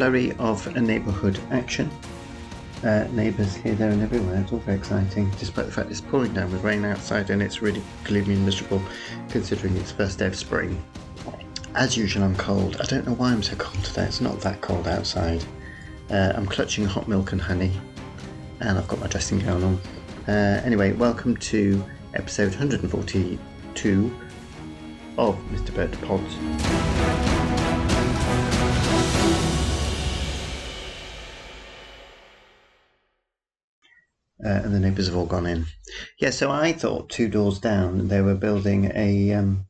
flurry of a neighbourhood action. Uh, neighbours here, there, and everywhere. It's all very exciting, despite the fact it's pouring down with rain outside and it's really gloomy and miserable considering it's first day of spring. As usual, I'm cold. I don't know why I'm so cold today. It's not that cold outside. Uh, I'm clutching hot milk and honey, and I've got my dressing gown on. Uh, anyway, welcome to episode 142 of Mr. Bert Pods. Uh, and the neighbours have all gone in. Yeah, so I thought two doors down they were building a um,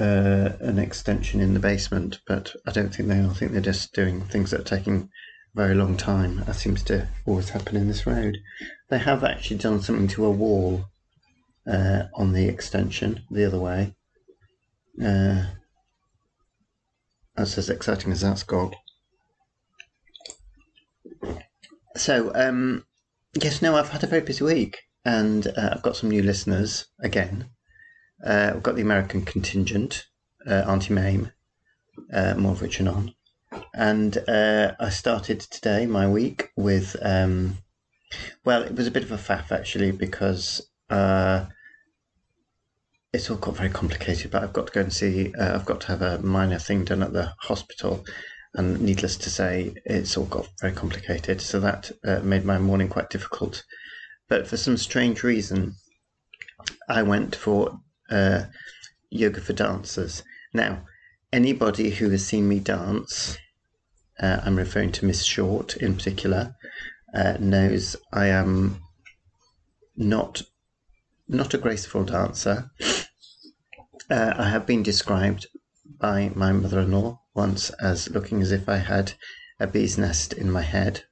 uh, an extension in the basement, but I don't think they are. I think they're just doing things that are taking a very long time, That seems to always happen in this road. They have actually done something to a wall uh, on the extension the other way. Uh, that's as exciting as that's got. So, um, yes, no, I've had a very busy week, and uh, I've got some new listeners again. Uh, I've got the American contingent, uh, Auntie Mame, uh, more of which are on. And uh, I started today my week with, um, well, it was a bit of a faff actually because uh, it's all got very complicated. But I've got to go and see. I've got to have a minor thing done at the hospital, and needless to say, it's all got very complicated. So that uh, made my morning quite difficult. But for some strange reason, I went for uh, yoga for dancers. Now, anybody who has seen me dance, uh, I'm referring to Miss Short in particular, uh, knows I am not not a graceful dancer. Uh, I have been described by my mother-in-law once as looking as if I had a bee's nest in my head.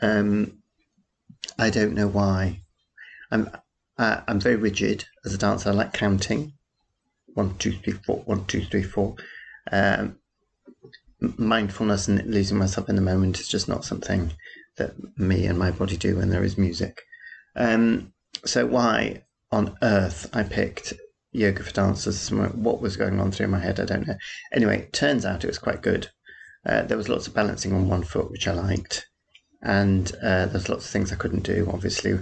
Um, I don't know why. I'm I'm very rigid as a dancer. I like counting. One, two, three, four. One, two, three, four. Um, mindfulness and losing myself in the moment is just not something that me and my body do when there is music. Um, so why on earth I picked yoga for dancers? What was going on through my head? I don't know. Anyway, turns out it was quite good. Uh, there was lots of balancing on one foot, which I liked, and uh, there's lots of things I couldn't do, obviously.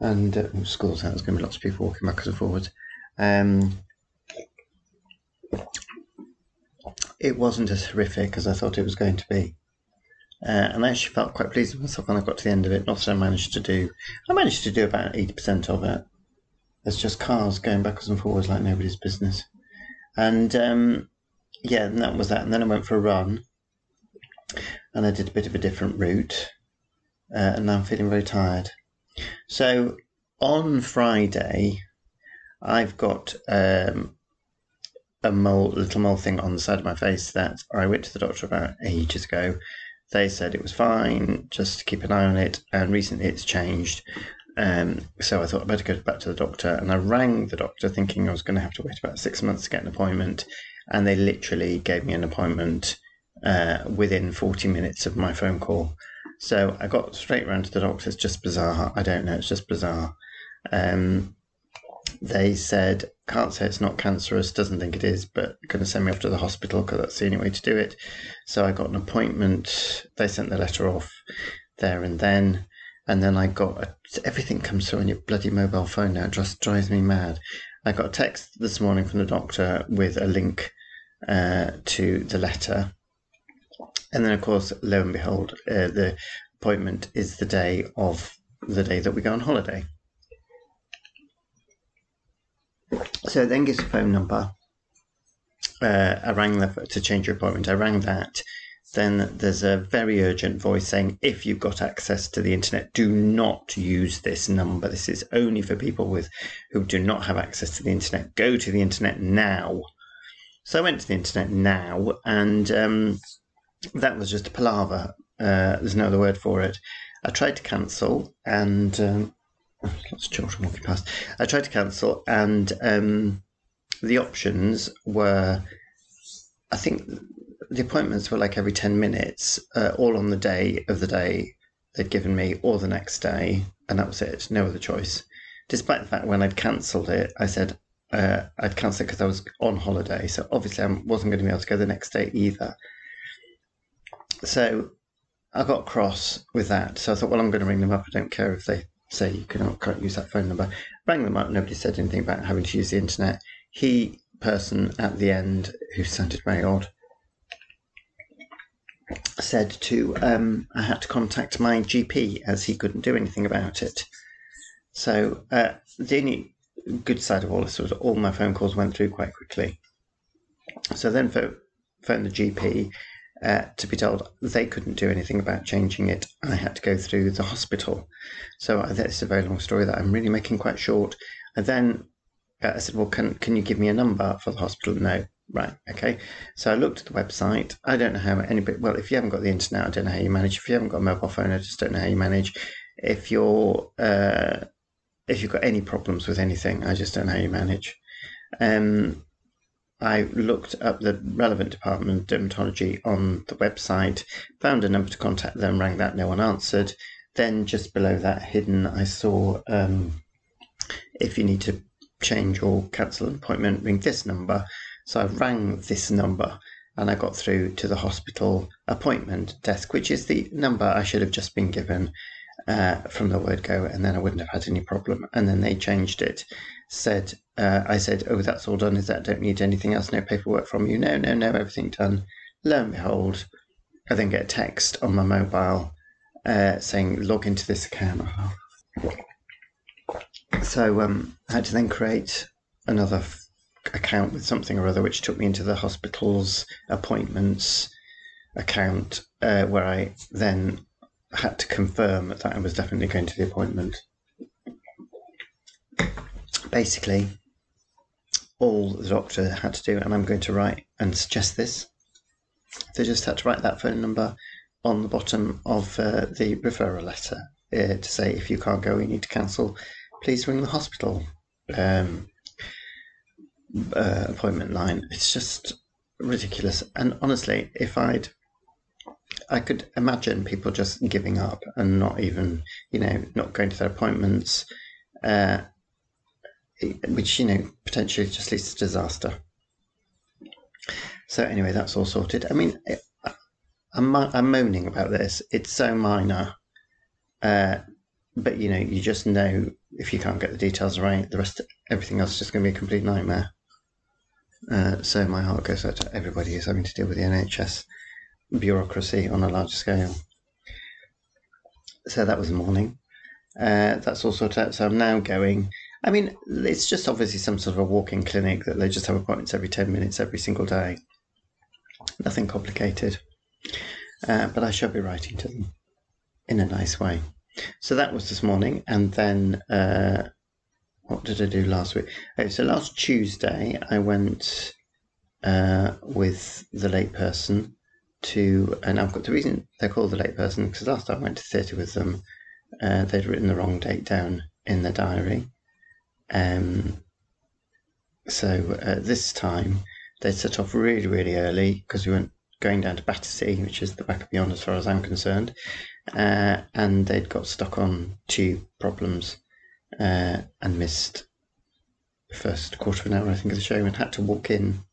And uh, school's out, there's going to be lots of people walking backwards and forwards. Um, it wasn't as horrific as I thought it was going to be. Uh, and I actually felt quite pleased with myself when I got to the end of it. Not that I managed to do, I managed to do about 80% of it. There's just cars going backwards and forwards like nobody's business. And um, yeah, and that was that. And then I went for a run and I did a bit of a different route. Uh, and now I'm feeling very tired. So on Friday, I've got um, a mole, little mole thing on the side of my face that I went to the doctor about ages ago. They said it was fine, just keep an eye on it, and recently it's changed. Um, so I thought I'd better go back to the doctor, and I rang the doctor thinking I was going to have to wait about six months to get an appointment, and they literally gave me an appointment uh, within 40 minutes of my phone call. So I got straight round to the doctor. It's just bizarre. I don't know. It's just bizarre. Um, they said can't say it's not cancerous, doesn't think it is, but going to send me off to the hospital because that's the only way to do it. So I got an appointment. They sent the letter off there and then, and then I got a, everything comes through on your bloody mobile phone now. It just drives me mad. I got a text this morning from the doctor with a link uh, to the letter, and then of course, lo and behold, uh, the appointment is the day of the day that we go on holiday. So it then gives a phone number. Uh, I rang the, to change your appointment. I rang that. Then there's a very urgent voice saying, if you've got access to the internet, do not use this number. This is only for people with who do not have access to the internet. Go to the internet now. So I went to the internet now, and um, that was just a palaver. Uh, there's no other word for it. I tried to cancel, and um, lots of children walking past. I tried to cancel, and um, the options were, I think, the appointments were like every ten minutes, uh, all on the day of the day they'd given me, or the next day, and that was it. No other choice. Despite the fact when I'd cancelled it, I said uh, I'd cancel it because I was on holiday, so obviously I wasn't going to be able to go the next day either. so I got cross with that. So I thought, well, I'm going to ring them up. I don't care if they say you cannot can't use that phone number. Rang them up. Nobody said anything about having to use the internet. He person at the end who sounded very odd said to um, I had to contact my GP as he couldn't do anything about it. So uh, the only good side of all this was all my phone calls went through quite quickly. So then phoned the GP uh, to be told they couldn't do anything about changing it. I had to go through the hospital. So uh, that's a very long story that I'm really making quite short. And then uh, I said, "Well, can can you give me a number for the hospital?" No. Right. Okay. So I looked at the website. I don't know how anybody. Well, if you haven't got the internet, I don't know how you manage. If you haven't got a mobile phone, I just don't know how you manage. If you're uh, if you've got any problems with anything, I just don't know how you manage. Um, I looked up the relevant department of dermatology on the website, found a number to contact them, rang that, no one answered. Then just below that, hidden, I saw um, if you need to change or cancel an appointment, ring this number. So I rang this number and I got through to the hospital appointment desk, which is the number I should have just been given uh, from the word go, and then I wouldn't have had any problem. And then they changed it. Said uh, I said, "Oh, that's all done. Is that don't need anything else? No paperwork from you? No, no, no. Everything done." Lo and behold, I then get a text on my mobile uh, saying, "Log into this account." So um, I had to then create another account with something or other, which took me into the hospital's appointments account, uh, where I then had to confirm that I was definitely going to the appointment. Basically, all the doctor had to do, and I'm going to write and suggest this, they just had to write that phone number on the bottom of uh, the referral letter uh, to say if you can't go, you need to cancel, please ring the hospital um, uh, appointment line. It's just ridiculous. And honestly, if I'd I could imagine people just giving up and not even, you know, not going to their appointments, uh, which, you know, potentially just leads to disaster. So, anyway, that's all sorted. I mean, I'm, I'm moaning about this. It's so minor. Uh, but, you know, you just know if you can't get the details right, the rest, everything else is just going to be a complete nightmare. Uh, so my heart goes out to everybody who's having to deal with the NHS bureaucracy on a large scale. So that was morning. Uh, that's all sorted out. So I'm now going. I mean, it's just obviously some sort of a walk-in clinic that they just have appointments every ten minutes every single day. Nothing complicated. Uh, but I shall be writing to them in a nice way. So that was this morning, and then uh, what did I do last week? So last Tuesday I went uh, with the late person to, and I've got the reason they're called the late person because last time I went to theatre with them, uh, they'd written the wrong date down in the diary. Um, so uh, this time they'd set off really, really early because we went going down to Battersea, which is the back of beyond as far as I'm concerned, uh, and they'd got stuck on tube problems uh, and missed the first quarter of an hour, I think, of the show and had to walk in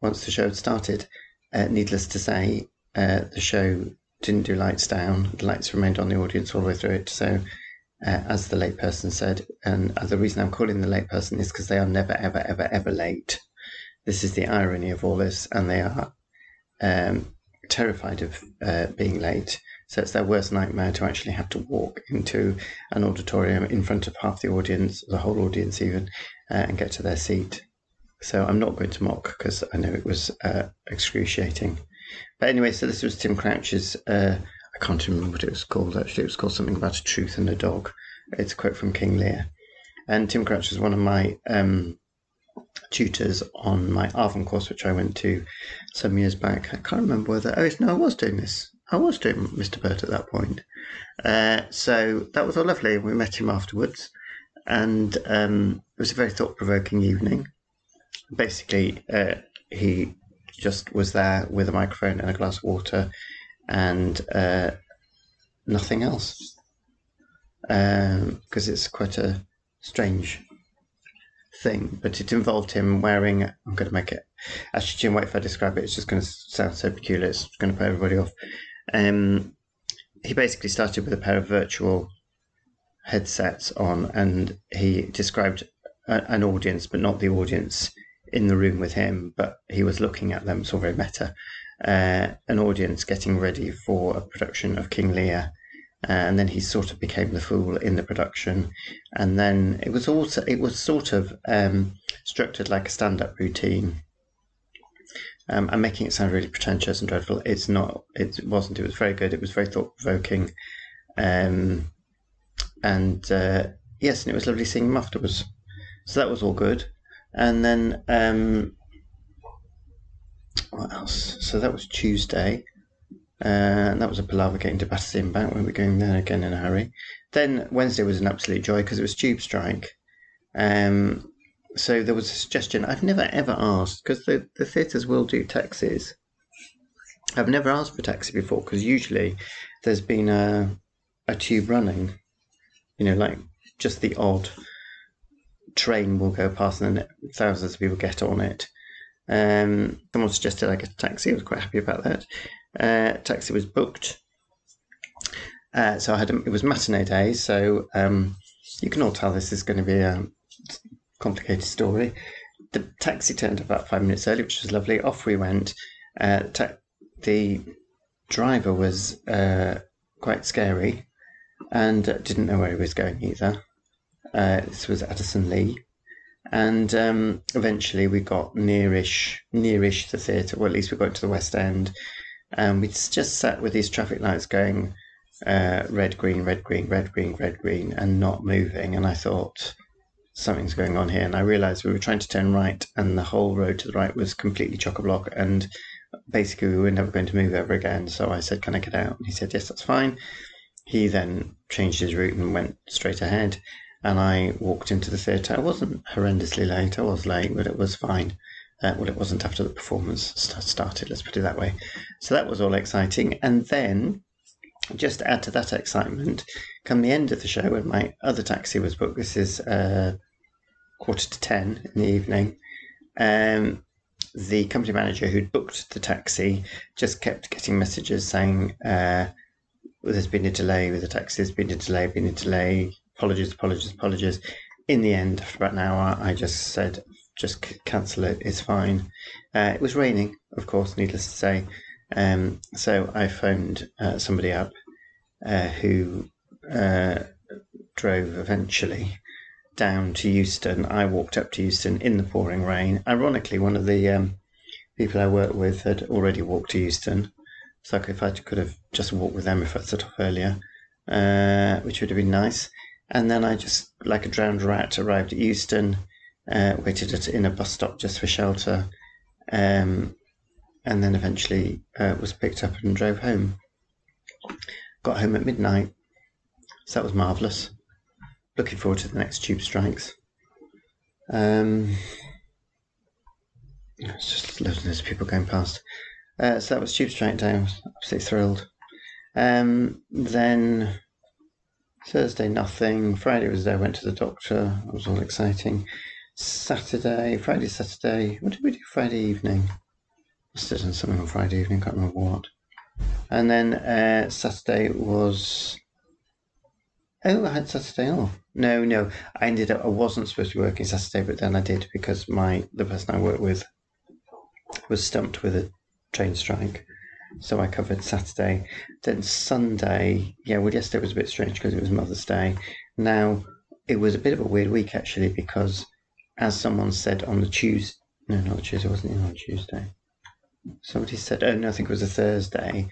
once the show had started. Uh, needless to say, uh, the show didn't do lights down. The lights remained on the audience all the way through it. So, uh, as the late person said, and the reason I'm calling the late person is because they are never, ever, ever, ever late. This is the irony of all this, and they are um, terrified of uh, being late. So it's their worst nightmare to actually have to walk into an auditorium in front of half the audience, the whole audience even, uh, and get to their seat. So I'm not going to mock because I know it was uh, excruciating. But anyway, so this was Tim Crouch's. Uh, I can't remember what it was called actually. It was called something about a truth and a dog. It's a quote from King Lear. And Tim Crouch was one of my um, tutors on my Arvon course, which I went to some years back. I can't remember whether. Oh, no, I was doing this. I was doing Mr. Burt at that point. Uh, so that was all lovely. We met him afterwards, and um, it was a very thought provoking evening basically, uh, he just was there with a microphone and a glass of water and uh, nothing else. Because um, it's quite a strange thing, but it involved him wearing. I'm going to make it. Actually, Jim, wait if I describe it. It's just going to sound so peculiar. It's going to put everybody off. Um, he basically started with a pair of virtual headsets on, and he described a, an audience, but not the audience in the room with him, but he was looking at them. All very meta. Uh, an audience getting ready for a production of King Lear and then he sort of became the fool in the production and then it was also it was sort of um, structured like a stand-up routine um, i'm making it sound really pretentious and dreadful it's not it wasn't. It was very good. It was very thought-provoking. Um, and uh, yes and it was lovely seeing him afterwards so that was all good. And then um, what else? So that was tuesday. Uh, and that was a palaver getting to Battersea and back we were going there again in a hurry. Then Wednesday was an absolute joy because it was tube strike. Um, so there was a suggestion. I've never ever asked because the, the theatres will do taxis. I've never asked for taxi before because usually there's been a, a tube running, you know, like just the odd train will go past and then thousands of people get on it. Um, someone suggested I get a taxi. I was quite happy about that. Uh, taxi was booked. Uh, so I had a, it was matinee day, so um, you can all tell this is going to be a complicated story. The taxi turned up about five minutes early, which was lovely. Off we went. Uh, ta- the driver was uh, quite scary and didn't know where he was going either. Uh, this was Addison Lee, and um, eventually we got nearish, nearish the theatre. Well, at least we got to the West End, and we just sat with these traffic lights going uh, red, green, red, green, red, green, red, green, and not moving. And I thought something's going on here. And I realised we were trying to turn right, and the whole road to the right was completely chock a block. And basically, we were never going to move ever again. So I said, "Can I get out?" And he said, "Yes, that's fine." He then changed his route and went straight ahead. And I walked into the theatre. I wasn't horrendously late. I was late, but it was fine. Uh, well, it wasn't after the performance started, let's put it that way. So that was all exciting. And then, just to add to that excitement, come the end of the show when my other taxi was booked, this is uh, quarter to 10 in the evening, um, the company manager who'd booked the taxi just kept getting messages saying, uh, there's been a delay with the taxi, there's been a delay, been a delay, apologies, apologies, apologies. In the end, after about an hour, I just said, just cancel it. It's fine. Uh, it was raining, of course, needless to say. Um, so I phoned uh, somebody up uh, who uh, drove eventually down to Euston. I walked up to Euston in the pouring rain. Ironically, one of the um, people I worked with had already walked to Euston. So if I could have just walked with them if I'd set off earlier, uh, which would have been nice. And then I just, like a drowned rat, arrived at Euston uh, waited at, in a bus stop just for shelter, um, and then eventually uh, was picked up and drove home. Got home at midnight, so that was marvellous. Looking forward to the next tube strikes. Um, it's just loads of people going past. Uh, so that was tube strike day. I was absolutely thrilled. Um, then Thursday, nothing. Friday was there. Went to the doctor. It was all exciting. Saturday, Friday, Saturday. What did we do Friday evening? Must have done something on Friday evening, can't remember what. And then uh, Saturday was. Oh, I had Saturday off. No, no. I ended up. I wasn't supposed to be working Saturday, but then I did because my the person I worked with was stumped with a train strike, so I covered Saturday. Then Sunday. Yeah, well, yesterday was a bit strange because it was Mother's Day. Now it was a bit of a weird week actually because as someone said on the Tuesday, no, not Tuesday, wasn't it on Tuesday? Somebody said, oh no, I think it was a Thursday.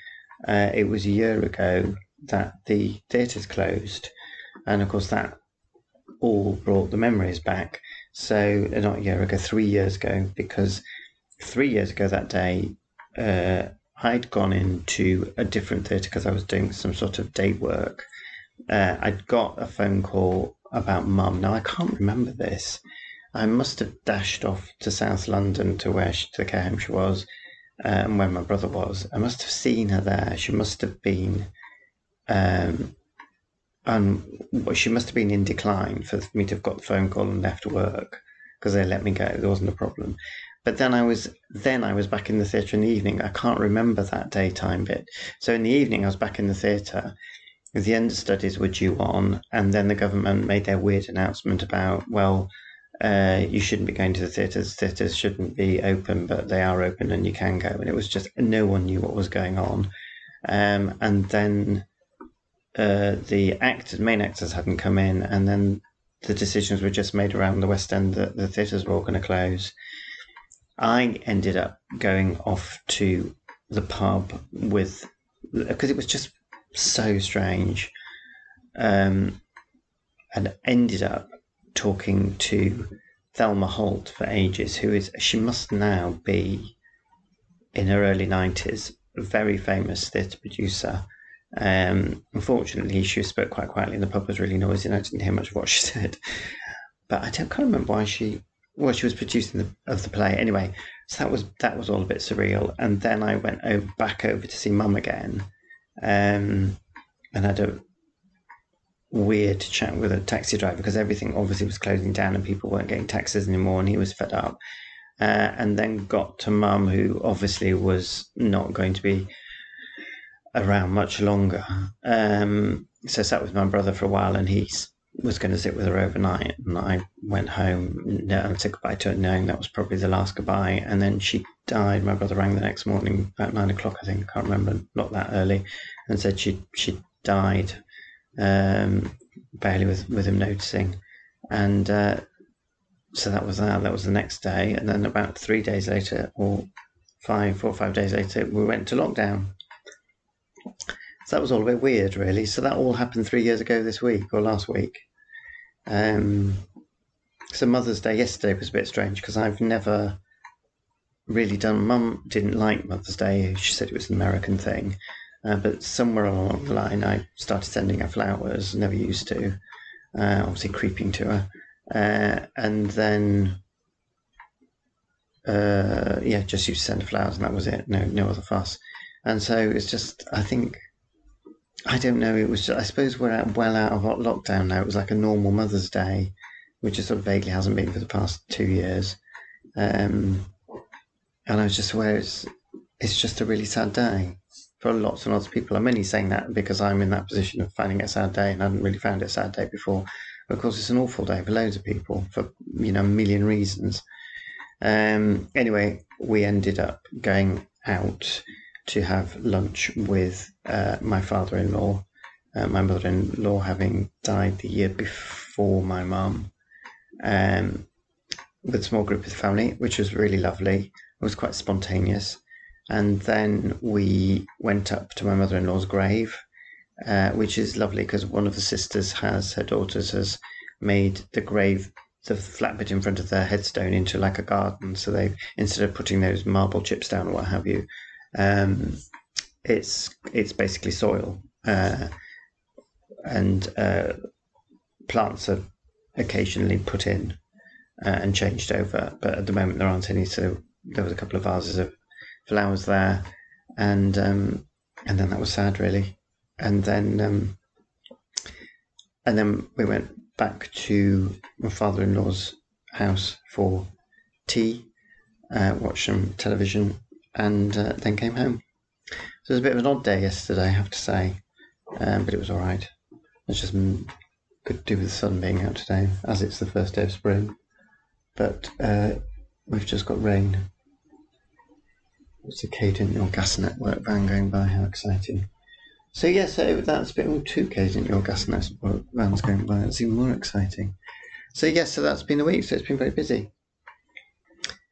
Uh, it was a year ago that the theatres closed, and of course that all brought the memories back. So uh, not a year ago, three years ago, because three years ago that day, uh, I'd gone into a different theatre because I was doing some sort of day work. Uh, I'd got a phone call about mum. Now I can't remember this. I must have dashed off to South London to where she, to the care home she was, uh, and where my brother was. I must have seen her there. She must have been, um, and well, she must have been in decline for me to have got the phone call and left work. because they let me go. There wasn't a problem. But then I was then I was back in the theatre in the evening. I can't remember that daytime bit. So in the evening I was back in the theatre. The understudies were due on, and then the government made their weird announcement about well, uh, you shouldn't be going to the theatres. Theatres shouldn't be open, but they are open and you can go. And it was just no one knew what was going on. Um, and then uh, the actors, main actors, hadn't come in, and then the decisions were just made around the West End that the theatres were all going to close. I ended up going off to the pub with because it was just so strange, um, and ended up talking to Thelma Holt for ages, who is she must now be in her early nineties, a very famous theatre producer. Um, unfortunately, she spoke quite quietly, and the pub was really noisy, and I didn't hear much of what she said. But I don't can't remember why she well, she was producing the of the play anyway. So that was that was all a bit surreal. And then I went over, back over to see Mum again, um, and had a weird chat with a taxi driver because everything obviously was closing down and people weren't getting taxis anymore, and he was fed up. Uh, and then got to Mum, who obviously was not going to be around much longer. Um, so I sat with my brother for a while, and he's was going to sit with her overnight, and I went home and said goodbye to her, knowing that was probably the last goodbye. And then she died. My brother rang the next morning about nine o'clock, I think. I can't remember, not that early, and said she she died, um, barely with with him noticing. And uh, so that was that. That was the next day, and then about three days later, or five, four or five days later, we went to lockdown. So that was all a bit weird, really. So that all happened three years ago this week or last week. Um, so Mother's Day yesterday was a bit strange because I've never really done. Mum didn't like Mother's Day. She said it was an American thing. Uh, but somewhere along the line, I started sending her flowers. Never used to. Uh, obviously, creeping to her. Uh, and then, uh, yeah, just used to send flowers, and that was it. No, no other fuss. And so it's just, I think I don't know. It was. I suppose we're out, well out of lockdown now. It was like a normal Mother's Day, which just sort of vaguely hasn't been for the past two years. Um, and I was just aware it's it's just a really sad day for lots and lots of people. I'm only saying that because I'm in that position of finding it a sad day, and I hadn't really found it a sad day before. Of course, it's an awful day for loads of people for you know a million reasons. Um, anyway, we ended up going out to have lunch with uh, my father in law, uh, my mother in law having died the year before my mum, um, with a small group of the family, which was really lovely. It was quite spontaneous. And then we went up to my mother in law's grave, uh, which is lovely because one of the sisters has, her daughters has made the grave the flat bit in front of their headstone into like a garden. So they instead of putting those marble chips down or what have you, um, it's it's basically soil, uh, and uh, plants are occasionally put in uh, and changed over. But at the moment, there aren't any. So there was a couple of vases of flowers there, and um, and then that was sad, really. And then um, and then we went back to my father-in-law's house for tea, uh, watched some television, and uh, then came home. So it was a bit of an odd day yesterday, I have to say, um, but it was all right. It's just to do with the sun being out today, as it's the first day of spring. But uh, we've just got rain. It's a Cadent Your Gas Network van going by. How exciting! So yeah, so that's been two Cadent Your Gas Network vans going by. It's even more exciting. So yes, so that's been the week. So it's been very busy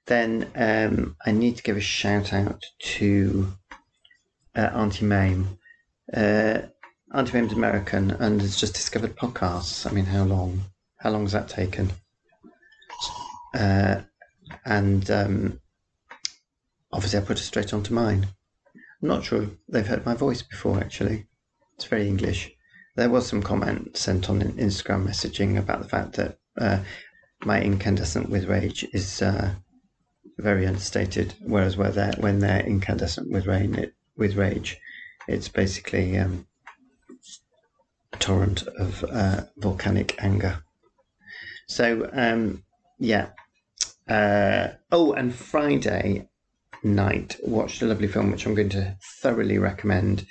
then um, I need to give a shout out to uh, Auntie Mame. Uh, Auntie Mame's American and has just discovered podcasts. I mean, how long? How long has that taken? Uh, and um, obviously, I put it straight onto mine. I'm not sure they've heard my voice before. Actually, it's very English. There was some comment sent on Instagram messaging about the fact that uh, my incandescent with rage is uh, very understated. Whereas where they're, when they're incandescent with rain, it, with rage, it's basically um, a torrent of uh, volcanic anger. So um, yeah, Uh, oh, and Friday night watched a lovely film which I'm going to thoroughly recommend.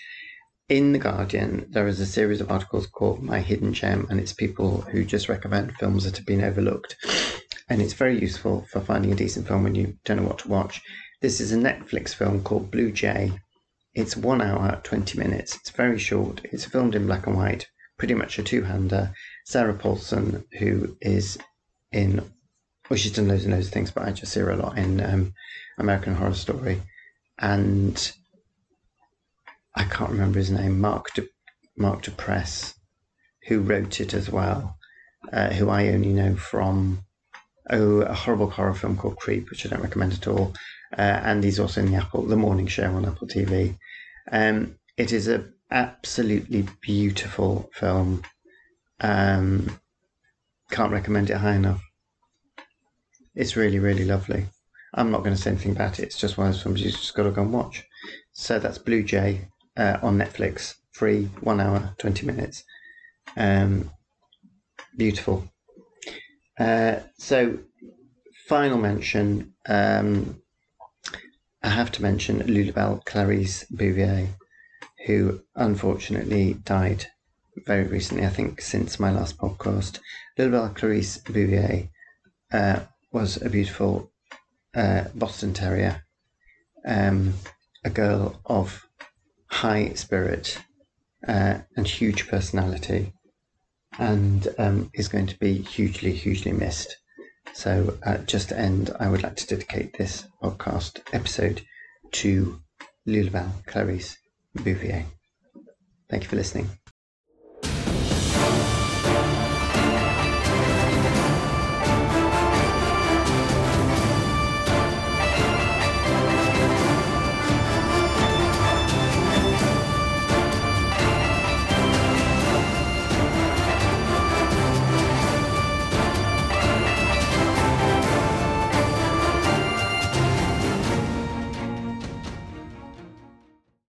In The Guardian, there is a series of articles called My Hidden Gem, and it's people who just recommend films that have been overlooked. And it's very useful for finding a decent film when you don't know what to watch. This is a Netflix film called Blue Jay. It's one hour, 20 minutes. It's very short. It's filmed in black and white, pretty much a two hander. Sarah Paulson, who is in, well, she's done loads and loads of things, but I just see her a lot in um, American Horror Story. And I can't remember his name, Mark De, Mark Duplass, who wrote it as well, uh, who I only know from oh, a horrible horror film called Creep, which I don't recommend at all uh, and he's also in the Apple the Morning Show on Apple TV. Um, it is a absolutely beautiful film. Um, can't recommend it high enough. It's really really lovely. I'm not going to say anything about it. It's just one of those films you just got to go and watch. So that's Blue Jay uh, on Netflix, free, one hour, twenty minutes. Um, beautiful. Uh, so, final mention. Um, I have to mention Lulabelle Clarice Bouvier, who unfortunately died very recently, I think since my last podcast. Lulabelle Clarice Bouvier uh, was a beautiful uh, Boston Terrier, um, a girl of high spirit uh, and huge personality, and um, is going to be hugely, hugely missed. So, uh, just to end, I would like to dedicate this podcast episode to Lulabelle Clarice Bouvier. Thank you for listening.